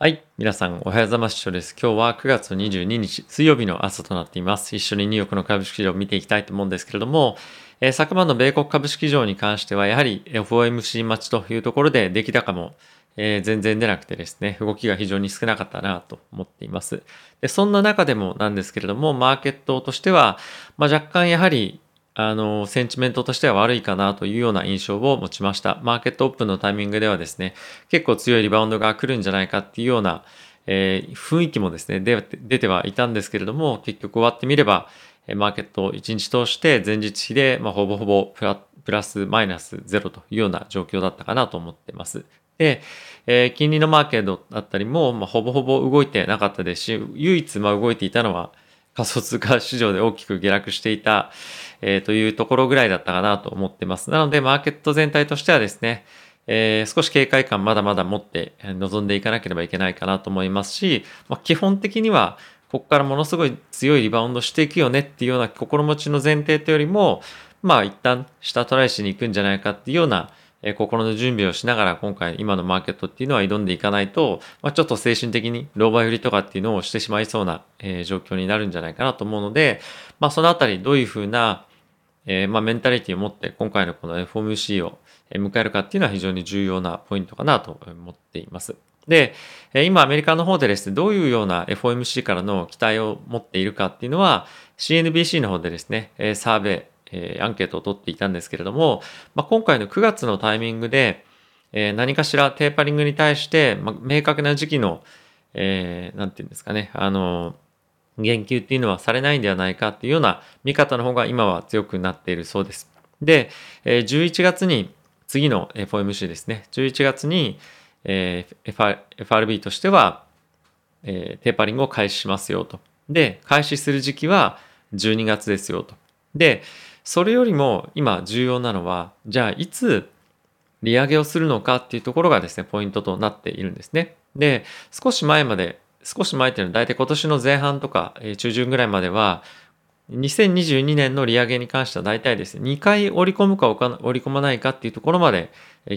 はい。皆さん、おはようございます。です。今日は9月22日、水曜日の朝となっています。一緒にニューヨークの株式市場を見ていきたいと思うんですけれども、えー、昨晩の米国株式市場に関しては、やはり FOMC 待ちというところで、出来高も、えー、全然出なくてですね、動きが非常に少なかったなと思っています。で、そんな中でもなんですけれども、マーケットとしては、まあ、若干やはりあの、センチメントとしては悪いかなというような印象を持ちました。マーケットオープンのタイミングではですね、結構強いリバウンドが来るんじゃないかっていうような、えー、雰囲気もですね、出てはいたんですけれども、結局終わってみれば、マーケットを1日通して前日比で、まあ、ほぼほぼプラスマイナスゼロというような状況だったかなと思ってます。で、えー、金利のマーケットだったりも、まあ、ほぼほぼ動いてなかったですし、唯一ま動いていたのは、仮想通貨市場で大きく下落していた、えー、というところぐらいだったかなと思ってます。なので、マーケット全体としてはですね、えー、少し警戒感まだまだ持って臨んでいかなければいけないかなと思いますし、まあ、基本的には、ここからものすごい強いリバウンドしていくよねっていうような心持ちの前提というよりも、まあ一旦下トライしに行くんじゃないかっていうようなえ心の準備をしながら今回今のマーケットっていうのは挑んでいかないと、まあ、ちょっと精神的にローバー売りとかっていうのをしてしまいそうな、え状況になるんじゃないかなと思うので、まあ、そのあたりどういうふうな、えー、まあ、メンタリティを持って今回のこの FOMC を迎えるかっていうのは非常に重要なポイントかなと思っています。で、今アメリカの方でですね、どういうような FOMC からの期待を持っているかっていうのは CNBC の方でですね、サーベイ、えー、アンケートを取っていたんですけれども、まあ、今回の9月のタイミングで、えー、何かしらテーパリングに対して、まあ、明確な時期の、えー、ていうんですかね、あの、言及っていうのはされないんではないかっていうような見方の方が今は強くなっているそうです。で、えー、11月に、次の FOMC ですね、11月に、えー、FRB としては、えー、テーパリングを開始しますよと。で、開始する時期は12月ですよと。で、それよりも今重要なのは、じゃあいつ利上げをするのかっていうところがですね、ポイントとなっているんですね。で、少し前まで、少し前っていうのは大体今年の前半とか、中旬ぐらいまでは、2022年の利上げに関しては大体ですね、2回織り込むか織り込まないかっていうところまで、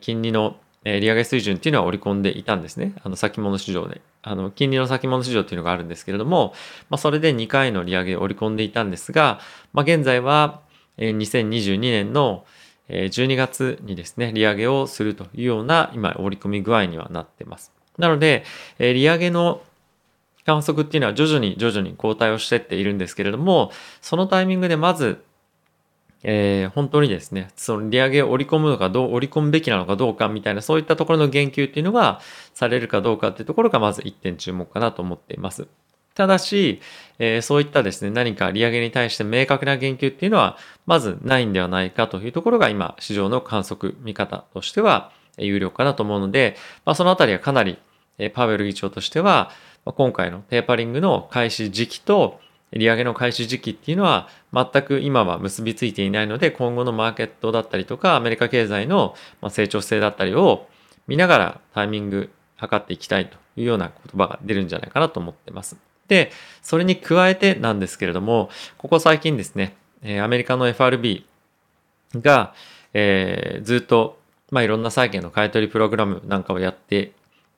金利の利上げ水準っていうのは織り込んでいたんですね。あの先物市場で。あの金利の先物市場っていうのがあるんですけれども、まあ、それで2回の利上げを織り込んでいたんですが、まあ、現在は2022年の12月にですね、利上げをするというような今織り込み具合にはなってます。なので、利上げの観測っていうのは徐々に徐々に後退をしてっているんですけれども、そのタイミングでまず、えー、本当にですね、その利上げを織り込むのかどう、織り込むべきなのかどうかみたいな、そういったところの言及っていうのがされるかどうかっていうところがまず一点注目かなと思っています。ただし、えー、そういったですね、何か利上げに対して明確な言及っていうのは、まずないんではないかというところが今、市場の観測、見方としては有料かなと思うので、まあ、そのあたりはかなり、え、パウエル議長としては、今回のテーパリングの開始時期と、利上げの開始時期っていうのは全く今は結びついていないので今後のマーケットだったりとかアメリカ経済の成長性だったりを見ながらタイミング測っていきたいというような言葉が出るんじゃないかなと思ってます。で、それに加えてなんですけれども、ここ最近ですね、アメリカの FRB が、えー、ずっと、まあ、いろんな債券の買い取りプログラムなんかをやって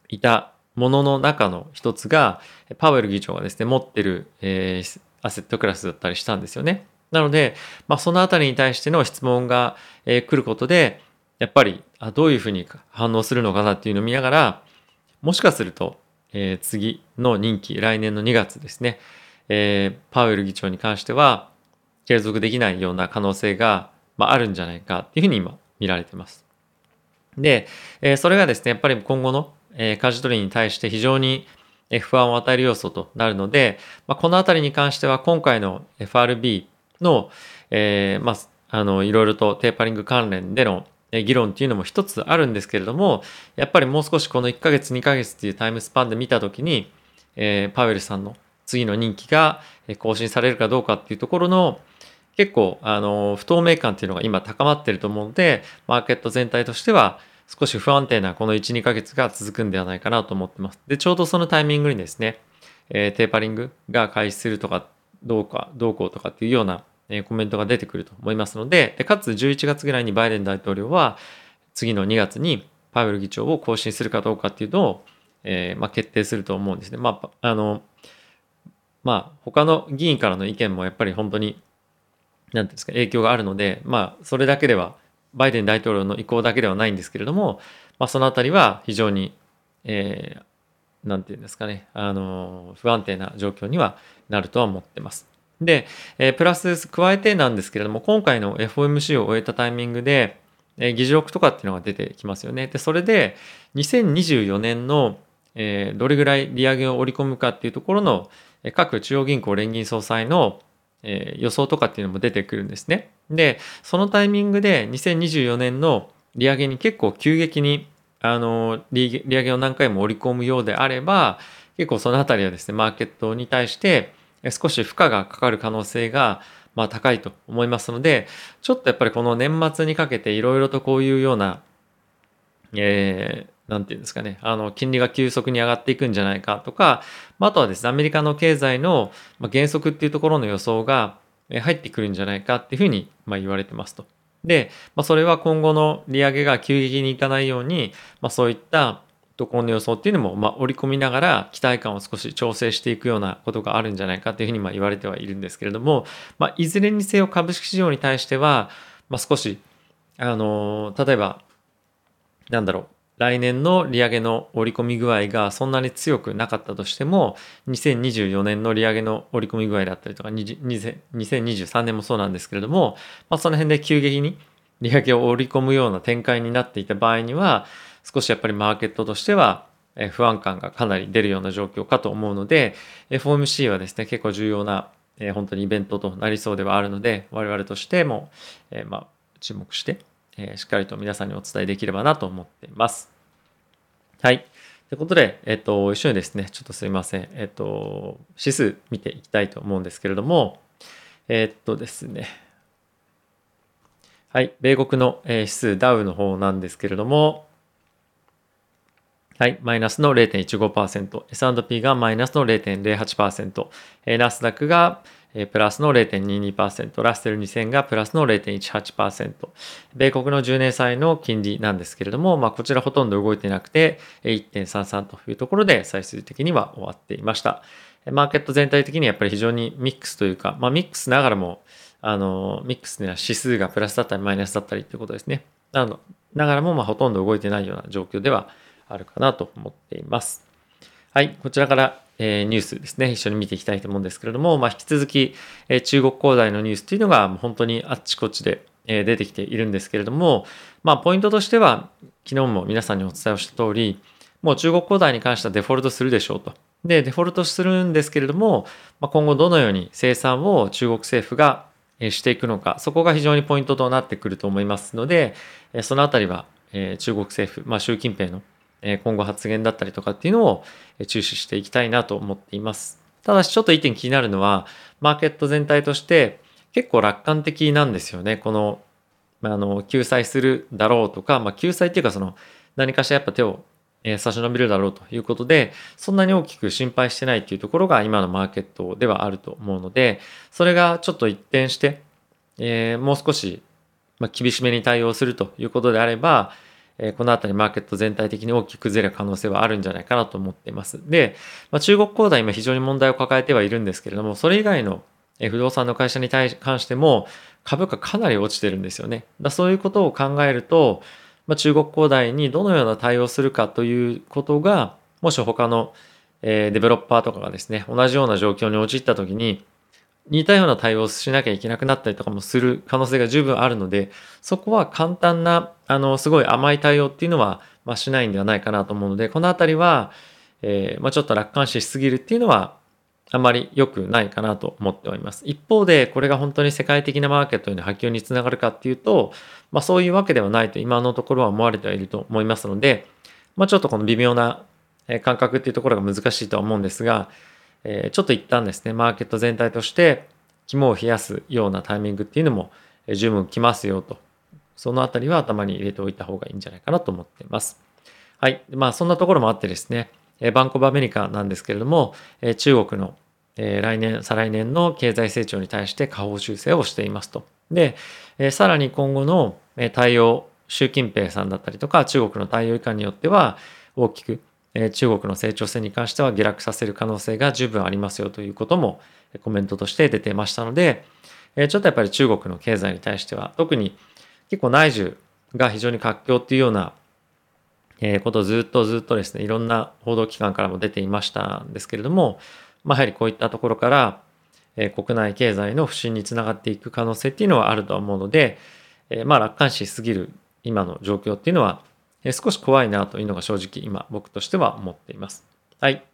いたものの中の一つが、パウエル議長がですね、持ってる、えー、アセットクラスだったりしたんですよね。なので、まあ、そのあたりに対しての質問が、えー、来ることで、やっぱりあどういうふうに反応するのかなっていうのを見ながら、もしかすると、えー、次の任期、来年の2月ですね、えー、パウエル議長に関しては、継続できないような可能性が、まあ、あるんじゃないかっていうふうに今見られています。で、えー、それがですね、やっぱり今後の、えー、舵取りに対して非常に不安を与える要素となるので、まあ、このあたりに関しては今回の FRB の、えー、まあ、あの、いろいろとテーパリング関連での議論っていうのも一つあるんですけれども、やっぱりもう少しこの1ヶ月2ヶ月っていうタイムスパンで見たときに、えー、パウエルさんの次の任期が更新されるかどうかっていうところの結構あの不透明感っていうのが今高まってると思うので、マーケット全体としては少し不安定なこの1、2ヶ月が続くんではないかなと思ってます。で、ちょうどそのタイミングにですね、えー、テーパリングが開始するとかどうか、どうこうとかっていうようなえコメントが出てくると思いますのでで、かつ11月ぐらいにバイデン大統領は次の2月にパウエル議長を更新するかどうかっていうのをえー、まあ、決定すると思うんですね。まあ、あの、まあ、他の議員からの意見もやっぱり本当に、何ていうんですか、影響があるので、まあ、それだけでは、バイデン大統領の意向だけではないんですけれども、まあ、そのあたりは非常に、えー、なんていうんですかね、あの、不安定な状況にはなるとは思ってます。で、え、プラス加えてなんですけれども、今回の FOMC を終えたタイミングで、え、議事録とかっていうのが出てきますよね。で、それで、2024年の、え、どれぐらい利上げを織り込むかっていうところの、各中央銀行連銀総裁の、え、予想とかっていうのも出てくるんですね。で、そのタイミングで2024年の利上げに結構急激にあの利上げを何回も織り込むようであれば、結構そのあたりはですね、マーケットに対して少し負荷がかかる可能性がまあ高いと思いますので、ちょっとやっぱりこの年末にかけていろいろとこういうような、えー、なんていうんですかね、あの、金利が急速に上がっていくんじゃないかとか、あとはですね、アメリカの経済の減速っていうところの予想が入ってくるんじゃないかっていうふうにま言われてますと。で、まあ、それは今後の利上げが急激にいかないように、まあ、そういったところの予想っていうのもまあ織り込みながら期待感を少し調整していくようなことがあるんじゃないかっていうふうにま言われてはいるんですけれども、まあ、いずれにせよ株式市場に対しては、まあ、少しあの例えばなんだろう来年の利上げの織り込み具合がそんなに強くなかったとしても、2024年の利上げの織り込み具合だったりとか、2023年もそうなんですけれども、まあ、その辺で急激に利上げを織り込むような展開になっていた場合には、少しやっぱりマーケットとしては不安感がかなり出るような状況かと思うので、FOMC はですね、結構重要な本当にイベントとなりそうではあるので、我々としても、えまあ、注目してえ、しっかりと皆さんにお伝えできればなと思っています。はい。ということで、えっ、と、一緒にですね、ちょっとすいません。えっ、と、指数見ていきたいと思うんですけれども、えっ、とですね、はい、米国の指数ダウの方なんですけれども、はい、マイナスの0.15%、S&P がマイナスの0.08%、ナスダックがプラスの0.22%、ラッセル2000がプラスの0.18%、米国の10年債の金利なんですけれども、まあ、こちらほとんど動いてなくて、1.33というところで最終的には終わっていました。マーケット全体的にやっぱり非常にミックスというか、まあ、ミックスながらも、あの、ミックスには指数がプラスだったりマイナスだったりということですね。なのながらも、まあ、ほとんど動いてないような状況ではあるかなと思っています。はい、こちらからえニュースですね、一緒に見ていきたいと思うんですけれども、まあ、引き続き、え中国恒大のニュースというのが本当にあっちこっちで、え出てきているんですけれども、まあ、ポイントとしては、昨日も皆さんにお伝えをした通り、もう中国恒大に関してはデフォルトするでしょうと。で、デフォルトするんですけれども、まあ、今後どのように生産を中国政府がしていくのか、そこが非常にポイントとなってくると思いますので、そのあたりは中国政府、まあ、習近平の今後発言だったりとかっていうのを注視していきたいなと思っています。ただしちょっと一点気になるのは、マーケット全体として結構楽観的なんですよね。この、あの、救済するだろうとか、まあ、救済っていうかその何かしらやっぱ手を差し伸べるだろうということで、そんなに大きく心配してないっていうところが今のマーケットではあると思うので、それがちょっと一転して、えー、もう少し、ま厳しめに対応するということであれば、えこのあたりマーケット全体的に大きく崩れる可能性はあるんじゃないかなと思っています。で、まあ、中国恒大今非常に問題を抱えてはいるんですけれども、それ以外の不動産の会社に対関しても株価かなり落ちてるんですよね。だそういうことを考えると、まあ、中国恒大にどのような対応するかということが、もし他の、デベロッパーとかがですね、同じような状況に陥った時に、似たような対応をしなきゃいけなくなったりとかもする可能性が十分あるので、そこは簡単な、あの、すごい甘い対応っていうのは、まあ、しないんではないかなと思うので、このあたりは、えー、まあ、ちょっと楽観視しすぎるっていうのは、あまり良くないかなと思っております。一方で、これが本当に世界的なマーケットへの波及につながるかっていうと、まあそういうわけではないと今のところは思われてはいると思いますので、まあちょっとこの微妙な感覚っていうところが難しいとは思うんですが、え、ちょっと一旦ですね、マーケット全体として肝を冷やすようなタイミングっていうのも十分来ますよと。そのあたりは頭に入れておいた方がいいんじゃないかなと思っています。はい。まあそんなところもあってですね、バンコブアメリカなんですけれども、中国の来年、再来年の経済成長に対して下方修正をしていますと。で、さらに今後の対応、習近平さんだったりとか中国の対応以下によっては大きくえ中国の成長性に関しては下落させる可能性が十分ありますよということもコメントとして出てましたので、えちょっとやっぱり中国の経済に対しては特に結構内需が非常に活況っていうようなえことをずっとずっとですね、いろんな報道機関からも出ていましたんですけれども、まあ、やはりこういったところから、え国内経済の不振につながっていく可能性っていうのはあると思うので、えまあ楽観視しすぎる今の状況っていうのは、え少し怖いなというのが正直今僕としては思っています。はい。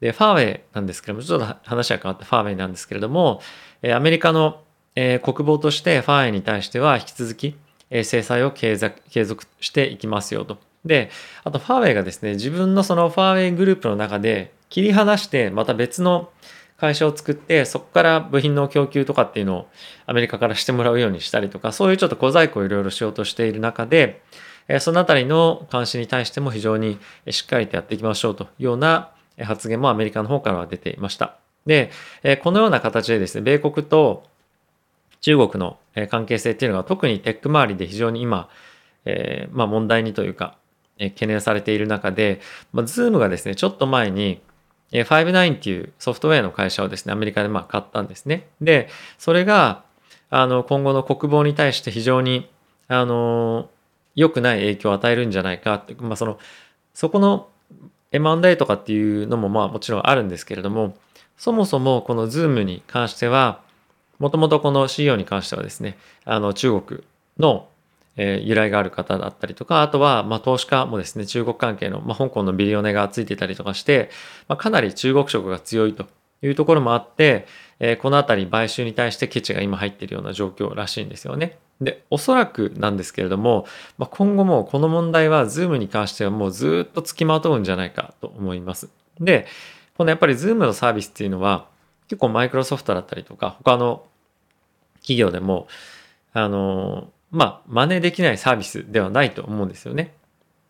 で、ファーウェイなんですけれども、ちょっと話は変わってファーウェイなんですけれども、えアメリカの、え国防としてファーウェイに対しては引き続き、え制裁を継続していきますよと。で、あとファーウェイがですね、自分のそのファーウェイグループの中で切り離してまた別の会社を作ってそこから部品の供給とかっていうのをアメリカからしてもらうようにしたりとかそういうちょっと小細工をいろいろしようとしている中でえそのあたりの監視に対しても非常にしっかりとやっていきましょうというような発言もアメリカの方からは出ていました。で、えこのような形でですね、米国と中国の関係性っていうのが特にテック周りで非常に今、えー、まあ問題にというか、え懸念されている中で、まあ、Zoom がですね、ちょっと前に、59っていうソフトウェアの会社をですね、アメリカでまあ買ったんですね。で、それが、あの、今後の国防に対して非常に、あの、良くない影響を与えるんじゃないかって、まあ、その、そこの M&A とかっていうのもまあもちろんあるんですけれども、そもそもこの Zoom に関しては、もともとこの CEO に関してはですね、あの中国のえ、由来がある方だったりとか、あとは、ま、投資家もですね、中国関係の、ま、香港のビリオネがついてたりとかして、ま、かなり中国色が強いというところもあって、え、このあたり買収に対してケチが今入ってるような状況らしいんですよね。で、おそらくなんですけれども、まあ、今後もこの問題は Zoom に関してはもうずっと付きまとうんじゃないかと思います。で、このやっぱり Zoom のサービスっていうのは、結構マイクロソフトだったりとか、他の企業でも、あの、まあ、真似できないサービスではないと思うんですよね。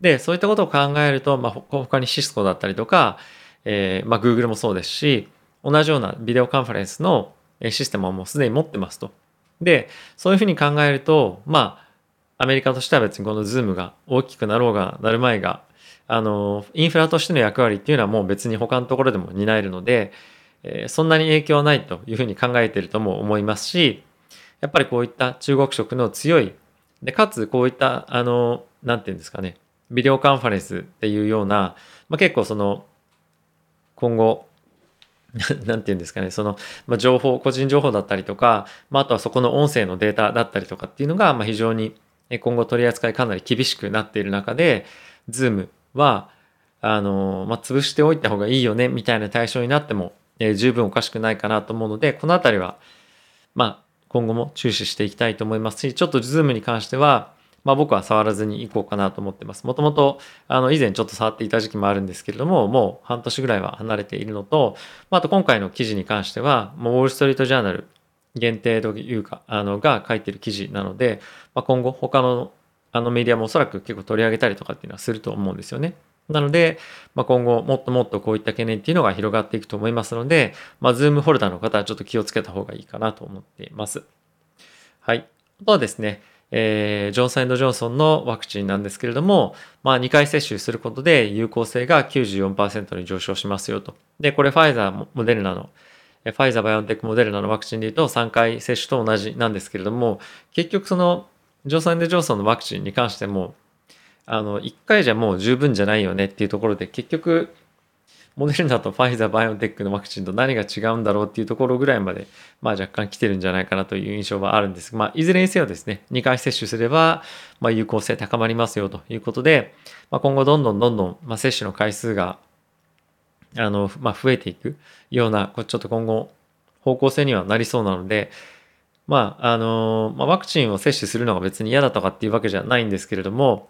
で、そういったことを考えると、まあ、他にシスコだったりとか、えー、まあ、Google もそうですし、同じようなビデオカンファレンスのシステムはもうすでに持ってますと。で、そういうふうに考えると、まあ、アメリカとしては別にこの Zoom が大きくなろうがなる前が、あの、インフラとしての役割っていうのはもう別に他のところでも担えるので、えー、そんなに影響はないというふうに考えているとも思いますし、やっぱりこういった中国色の強い、で、かつこういった、あの、なんていうんですかね、ビデオカンファレンスっていうような、まあ、結構その、今後、なんていうんですかね、その、まあ、情報、個人情報だったりとか、まあ、あとはそこの音声のデータだったりとかっていうのが、まあ、非常に今後取り扱いかなり厳しくなっている中で、Zoom は、あの、まあ、潰しておいた方がいいよね、みたいな対象になっても、えー、十分おかしくないかなと思うので、このあたりは、まあ、今後も注視していきたいと思いますし、ちょっと Zoom に関しては、まあ僕は触らずにいこうかなと思ってます。もともと、あの、以前ちょっと触っていた時期もあるんですけれども、もう半年ぐらいは離れているのと、まあ、あと今回の記事に関しては、もうウォールストリートジャーナル限定というか、あの、が書いてる記事なので、まあ、今後他のあのメディアもおそらく結構取り上げたりとかっていうのはすると思うんですよね。なので、まあ、今後もっともっとこういった懸念っていうのが広がっていくと思いますので、まあ、Zoom ホルダの方はちょっと気をつけた方がいいかなと思っています。はい。あとはですね、えー、ジョンソンジョンソンのワクチンなんですけれども、まあ、2回接種することで有効性が94%に上昇しますよと。で、これファイザー、モデルナの、ファイザー、バイオンテック、モデルナのワクチンで言うと3回接種と同じなんですけれども、結局その、ジョンソンジョンソンのワクチンに関しても、あの、1回じゃもう十分じゃないよねっていうところで、結局、モデルナとファイザー、バイオテックのワクチンと何が違うんだろうっていうところぐらいまで、まあ若干来てるんじゃないかなという印象はあるんですが、まあいずれにせよですね、2回接種すれば、まあ有効性高まりますよということで、まあ今後どんどんどんどん、まあ接種の回数が、あの、まあ増えていくような、ちょっと今後方向性にはなりそうなので、まあ、あの、まあ、ワクチンを接種するのが別に嫌だとかっていうわけじゃないんですけれども、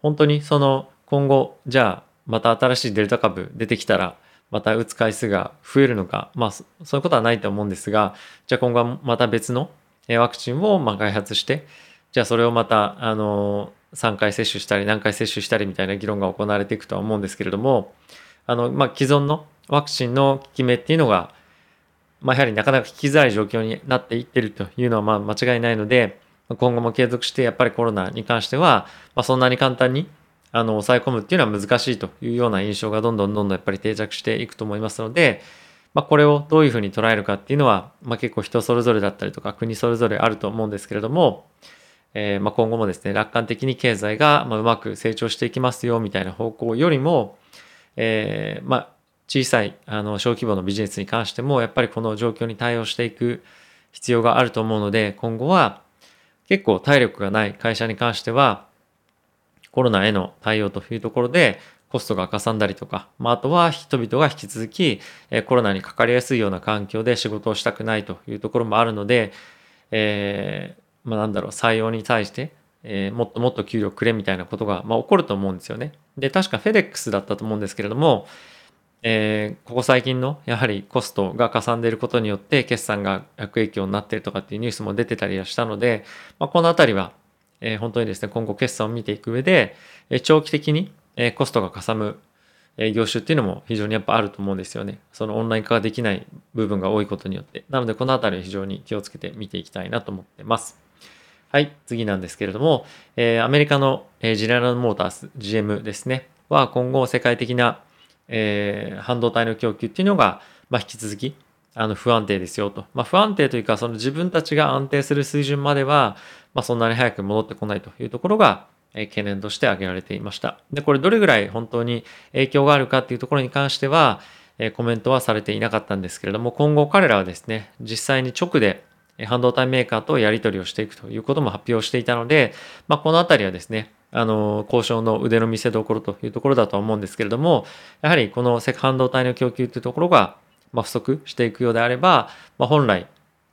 本当にその今後、じゃあまた新しいデルタ株出てきたら、また打つ回数が増えるのか、まあ、そういうことはないと思うんですが、じゃあ今後はまた別のワクチンをま開発して、じゃあそれをまた、あの、3回接種したり、何回接種したりみたいな議論が行われていくとは思うんですけれども、あの、まあ、既存のワクチンの効き目っていうのが、まあ、やはりなかなか効きづらい状況になっていってるというのはま間違いないので、今後も継続してやっぱりコロナに関しては、まあ、そんなに簡単にあの、抑え込むっていうのは難しいというような印象がどんどんどんどんやっぱり定着していくと思いますので、まあ、これをどういうふうに捉えるかっていうのは、まあ、結構人それぞれだったりとか国それぞれあると思うんですけれども、えー、まあ今後もですね、楽観的に経済がまあうまく成長していきますよみたいな方向よりも、えー、まあ小さいあの小規模のビジネスに関してもやっぱりこの状況に対応していく必要があると思うので今後は結構体力がない会社に関してはコロナへの対応というところでコストがかさんだりとか、まあ、あとは人々が引き続きえコロナにかかりやすいような環境で仕事をしたくないというところもあるので、えー、まあ、なんだろう採用に対して、えー、もっともっと給料くれみたいなことが、まあ、起こると思うんですよね。で確かフェデックスだったと思うんですけれども、えー、ここ最近のやはりコストがかさんでいることによって決算が悪影響になっているとかっていうニュースも出てたりはしたので、まあ、このあたりは、えー、本当にですね今後決算を見ていく上で、え、長期的に、え、コストがかさむ、え、業種っていうのも非常にやっぱあると思うんですよね。そのオンライン化ができない部分が多いことによって。なのでこのあたりは非常に気をつけて見ていきたいなと思ってます。はい次なんですけれども、え、アメリカの、え、ジェネラルモータース GM ですね。は今後世界的なえ、半導体の供給っていうのが、まあ、引き続きあの不安定ですよと。まあ、不安定というか、その自分たちが安定する水準までは、まあ、そんなに早く戻ってこないというところが、え、懸念として挙げられていました。で、これどれぐらい本当に影響があるかっていうところに関しては、え、コメントはされていなかったんですけれども、今後彼らはですね、実際に直で半導体メーカーとやり取りをしていくということも発表していたので、まあ、このあたりはですね、あの、交渉の腕の見せ所というところだと思うんですけれども、やはりこの半導体の供給というところが、まあ、不足していくようであれば、まあ、本来、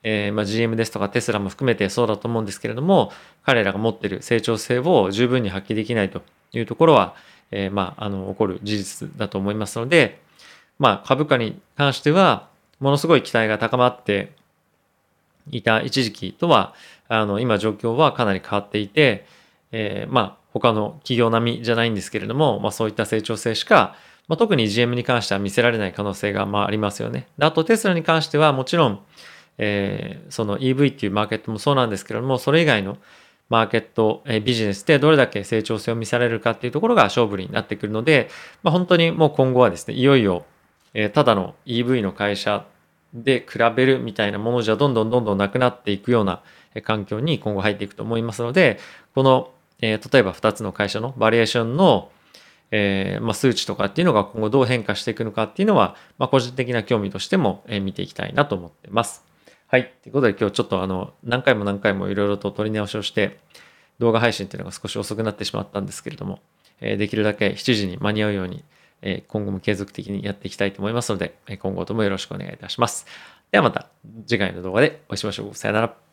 えー、まあ、GM ですとかテスラも含めてそうだと思うんですけれども、彼らが持っている成長性を十分に発揮できないというところは、えー、まあ、あの、起こる事実だと思いますので、まあ、株価に関しては、ものすごい期待が高まっていた一時期とは、あの、今状況はかなり変わっていて、えー、まあ、他の企業並みじゃないんですけれども、まあ、そういった成長性しか、まあ、特に GM に関しては見せられない可能性がまあありますよね。あとテスラに関してはもちろん、えー、その EV っていうマーケットもそうなんですけれども、それ以外のマーケット、えー、ビジネスでどれだけ成長性を見せられるかっていうところが勝負になってくるので、まあ、本当にもう今後はですね、いよいよ、えー、ただの EV の会社で比べるみたいなものじゃどんどんどんどんなくなっていくような環境に今後入っていくと思いますので、このえー、例えば2つの会社のバリエーションの、えー、まあ、数値とかっていうのが今後どう変化していくのかっていうのは、まあ、個人的な興味としても、え、見ていきたいなと思ってます。はい。ということで今日ちょっとあの、何回も何回もいろいろと取り直しをして、動画配信っていうのが少し遅くなってしまったんですけれども、え、できるだけ7時に間に合うように、え今後も継続的にやっていきたいと思いますので、今後ともよろしくお願いいたします。ではまた次回の動画でお会いしましょう。さよなら。